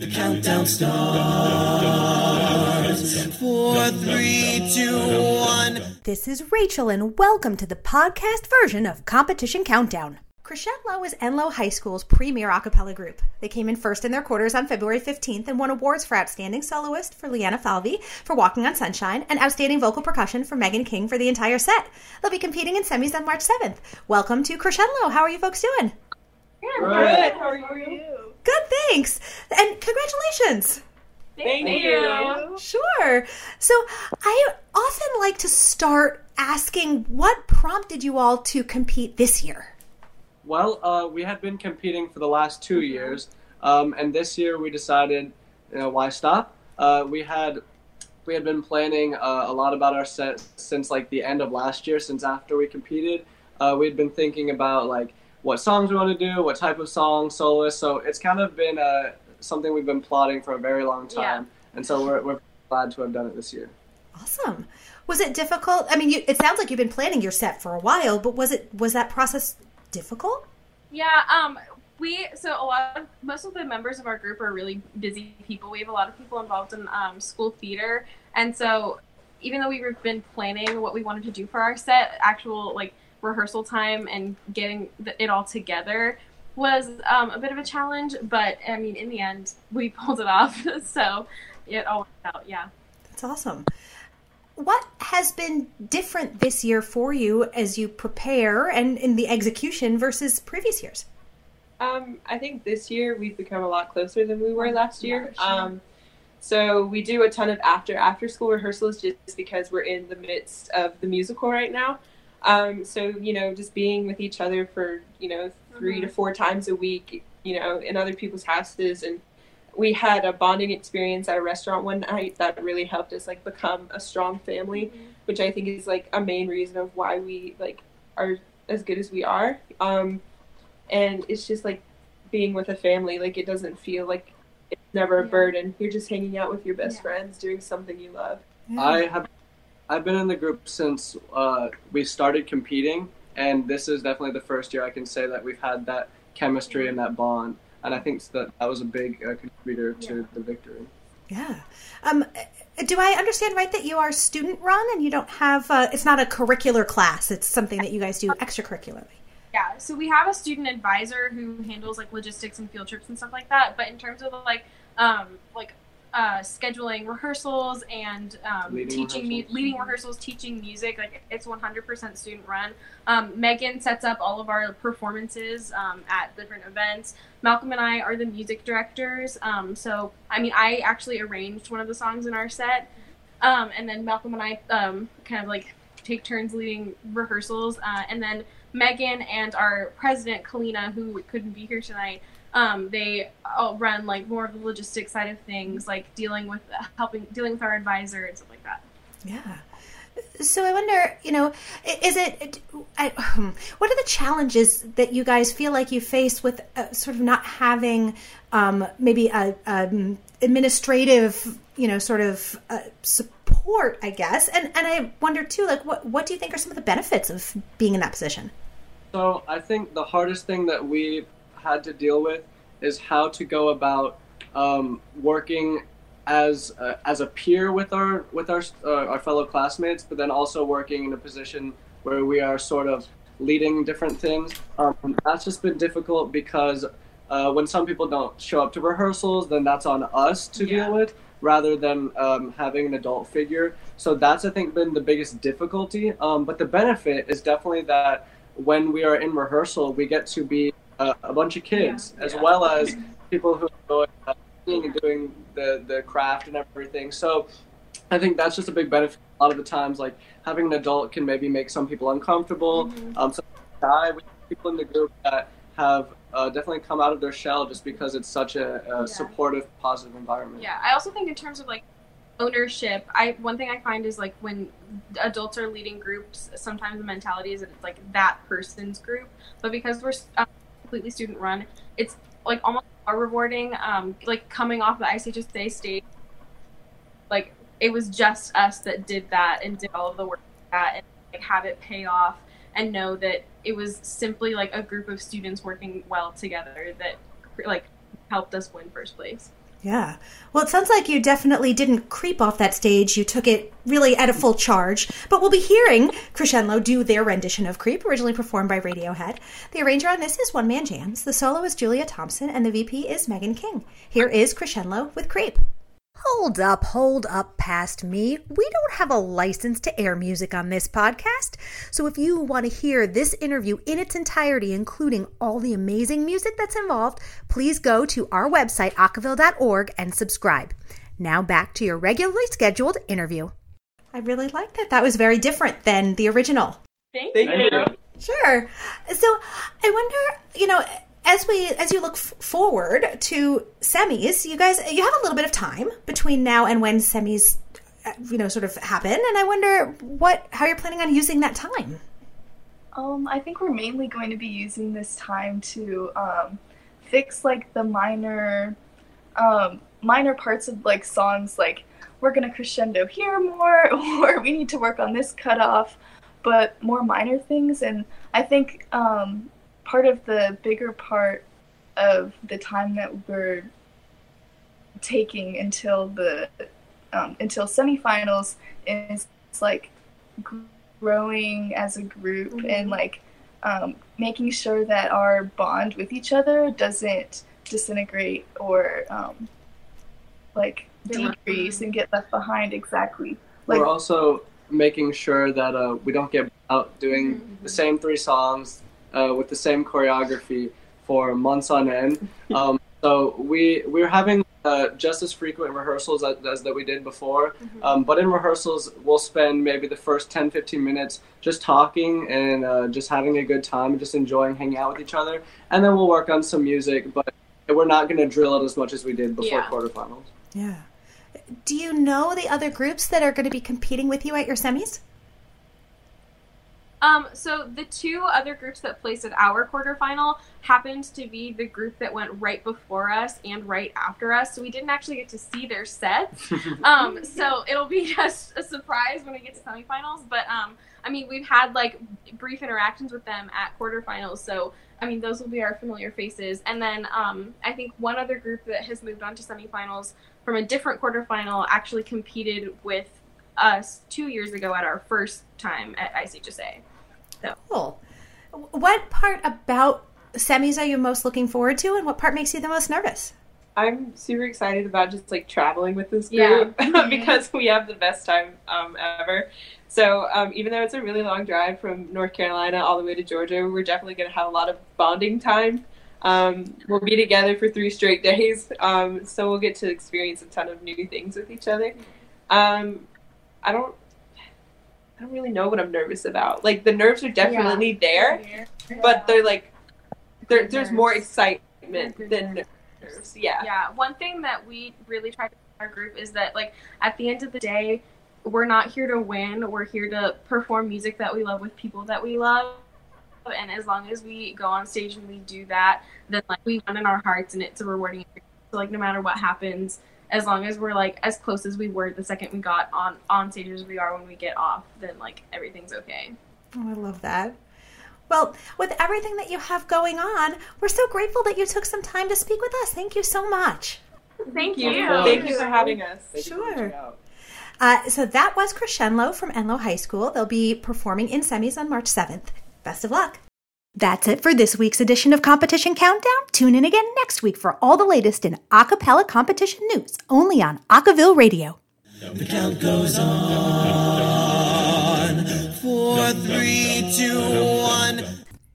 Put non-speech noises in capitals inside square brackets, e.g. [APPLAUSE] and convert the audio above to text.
The countdown starts. Four, three, two, one. This is Rachel, and welcome to the podcast version of Competition Countdown. Crescendo is Enloe High School's premier a cappella group. They came in first in their quarters on February 15th and won awards for Outstanding Soloist for Leanna Falvey for Walking on Sunshine and Outstanding Vocal Percussion for Megan King for the entire set. They'll be competing in semis on March 7th. Welcome to Crescendo. How are you folks doing? Good. How are you? Good, thanks. And congratulations. Thank, you. Sure. So I often like to start asking what prompted you all to compete this year? Well, uh, we had been competing for the last two years, um, and this year we decided, you know, why stop? Uh, we had we had been planning uh, a lot about our set since like the end of last year. Since after we competed, uh, we had been thinking about like what songs we want to do, what type of song, soloist. So it's kind of been uh, something we've been plotting for a very long time, and so we're we're glad to have done it this year. Awesome. Was it difficult? I mean, you, it sounds like you've been planning your set for a while, but was it was that process difficult? Yeah, um, we so a lot of most of the members of our group are really busy people. We have a lot of people involved in um, school theater, and so even though we've been planning what we wanted to do for our set, actual like rehearsal time and getting the, it all together was um, a bit of a challenge. But I mean, in the end, we [LAUGHS] pulled it off. [LAUGHS] so it all worked out. Yeah. That's awesome. What has been different this year for you as you prepare and in the execution versus previous years? Um, I think this year we've become a lot closer than we were last year. Um, so we do a ton of after after school rehearsals just because we're in the midst of the musical right now. Um, so you know, just being with each other for you know 3 to four times a week, you know, in other people's houses, and we had a bonding experience at a restaurant one night that really helped us like become a strong family, which I think is like a main reason of why we like are as good as we are. Um, and it's just like being with a family, like it doesn't feel like it's never a burden. You're just hanging out with your best friends, doing something you love. I have I've been in the group since uh, we started competing, and this is definitely the first year I can say that we've had that chemistry and that bond, and I think that that was a big uh, contributor to the victory. Yeah. Um, do I understand right that you are student run and you don't have, uh, it's not a curricular class, it's something that you guys do extracurricularly? Yeah, so we have a student advisor who handles like logistics and field trips and stuff like that. But in terms of like um, like uh, scheduling rehearsals and um, Leading teaching me rehearsals. leading rehearsals, teaching music, like it's 100% student run. Um, Megan sets up all of our performances um, at different events. Malcolm and I are the music directors. Um, so I mean, I actually arranged one of the songs in our set, um, and then Malcolm and I um, kind of like take turns leading rehearsals, uh, and then Megan and our president Kalina, who couldn't be here tonight, um, they all run like more of the logistics side of things, like dealing with helping dealing with our advisor and stuff like that. Yeah. So I wonder, you know, is it, I, [LAUGHS] what are the challenges that you guys feel like you face with uh, sort of not having um, maybe a, um, administrative, you know, sort of uh, support, I guess? And, and I wonder too, like, what, what do you think are some of the benefits of being in that position? So I think the hardest thing that we've had to deal with is how to go about um, working as a, as a peer with our with our uh, our fellow classmates, but then also working in a position where we are sort of leading different things. Um, that's just been difficult because uh, when some people don't show up to rehearsals, then that's on us to Yeah. deal with rather than um, having an adult figure. So that's I think been the biggest difficulty. Um, but the benefit is definitely that when we are in rehearsal, we get to be uh, a bunch of kids as well as people who enjoy uh, and doing the, the craft and everything. So I think that's just a big benefit. A lot of the times, like having an adult can maybe make some people uncomfortable. Um, some. We have people in the group that have uh, definitely come out of their shell just because it's such a, a supportive, positive environment. Yeah, I also think in terms of like ownership, I one thing I find is like when adults are leading groups, sometimes the mentality is that it's like that person's group, but because we're uh, completely student run, it's like almost more rewarding. Um, like coming off the ICHSA stage, like it was just us that did that and did all of the work that and like have it pay off and know that it was simply like a group of students working well together that like helped us win first place. Yeah. Well, it sounds like you definitely didn't creep off that stage. You took it really at a full charge. But we'll be hearing Crescendo do their rendition of Creep, originally performed by Radiohead. The arranger on this is One Man Jams. The solo is Julia Thompson, and the VP is Megan King. Here is Crescendo with Creep. Hold up, hold up past me. We don't have a license to air music on this podcast. So if you want to hear this interview in its entirety, including all the amazing music that's involved, please go to our website, acaville.org, and subscribe. Now back to your regularly scheduled interview. I really like that. That was very different than the original. Thank, Thank you. you. Sure. So I wonder, you know, as we as you look f- forward to semis, you guys you have a little bit of time between now and when semis, uh, you know, sort of happen, and I wonder what how you're planning on using that time. Um, I think we're mainly going to be using this time to um, fix like the minor, um, minor parts of like songs. Like we're gonna crescendo here more, [LAUGHS] or we need to work on this cutoff, but more minor things. And I think um, part of the bigger part of the time that we're taking until the um, until semifinals is like growing as a group Mhm. and like um, making sure that our bond with each other doesn't disintegrate or um, like Get left decrease and get left behind exactly like We're also making sure that uh, we don't get out doing Mhm. the same three songs uh, with the same choreography for months on end. Um, [LAUGHS] so we we're having uh, just as frequent rehearsals as, as that we did before. Um, but in rehearsals, we'll spend maybe the first 10, 15 minutes just talking and uh, just having a good time, just enjoying hanging out with each other. And then we'll work on some music, but we're not going to drill it as much as we did before Yeah. quarterfinals. Yeah. Do you know the other groups that are going to be competing with you at your semis? Um, so the two other groups that placed at our quarterfinal happened to be the group that went right before us and right after us. So we didn't actually get to see their sets. [LAUGHS] Um, so it'll be [LAUGHS] just a surprise when we get to semifinals. But um, I mean, we've had like brief interactions with them at quarterfinals. So I mean, those will be our familiar faces. And then um, I think one other group that has moved on to semifinals from a different quarterfinal actually competed with us two years ago at our first time at ICHSA. Cool. What part about semis are you most looking forward to, and what part makes you the most nervous? I'm super excited about just like traveling with this Yeah. group [LAUGHS] because we have the best time um, ever. So um, even though it's a really long drive from North Carolina all the way to Georgia, we're definitely going to have a lot of bonding time. Um, we'll be together for three straight [LAUGHS] days, um, so we'll get to experience a ton of new things with each other. Um, I don't, I don't really know what I'm nervous about. Like the nerves are definitely there, but they're like, there, there's more excitement Good than nerves. nerves. Yeah. Yeah, one thing that we really try to do in our group is that like at the end of the day, we're not here to win. We're here to perform music that we love with people that we love. And as long as we go on stage and we do that, then like we won in our hearts and it's a rewarding experience. So like no matter what happens, as long as we're like as close as we were the second we got on on stage as we are when we get off, then like everything's okay. Oh, I love that. Well, with everything that you have going on, we're so grateful that you took some time to speak with us. Thank you so much. Thank you. you. Thank you for having us. Thank Sure. Uh, so that was Crescendo from Enloe High School. They'll be performing in semis on March 7th. Best of luck. That's it for this week's edition of Competition Countdown. Tune in again next week for all the latest in a cappella competition news, only on Acaville Radio. The count goes on. Four, three.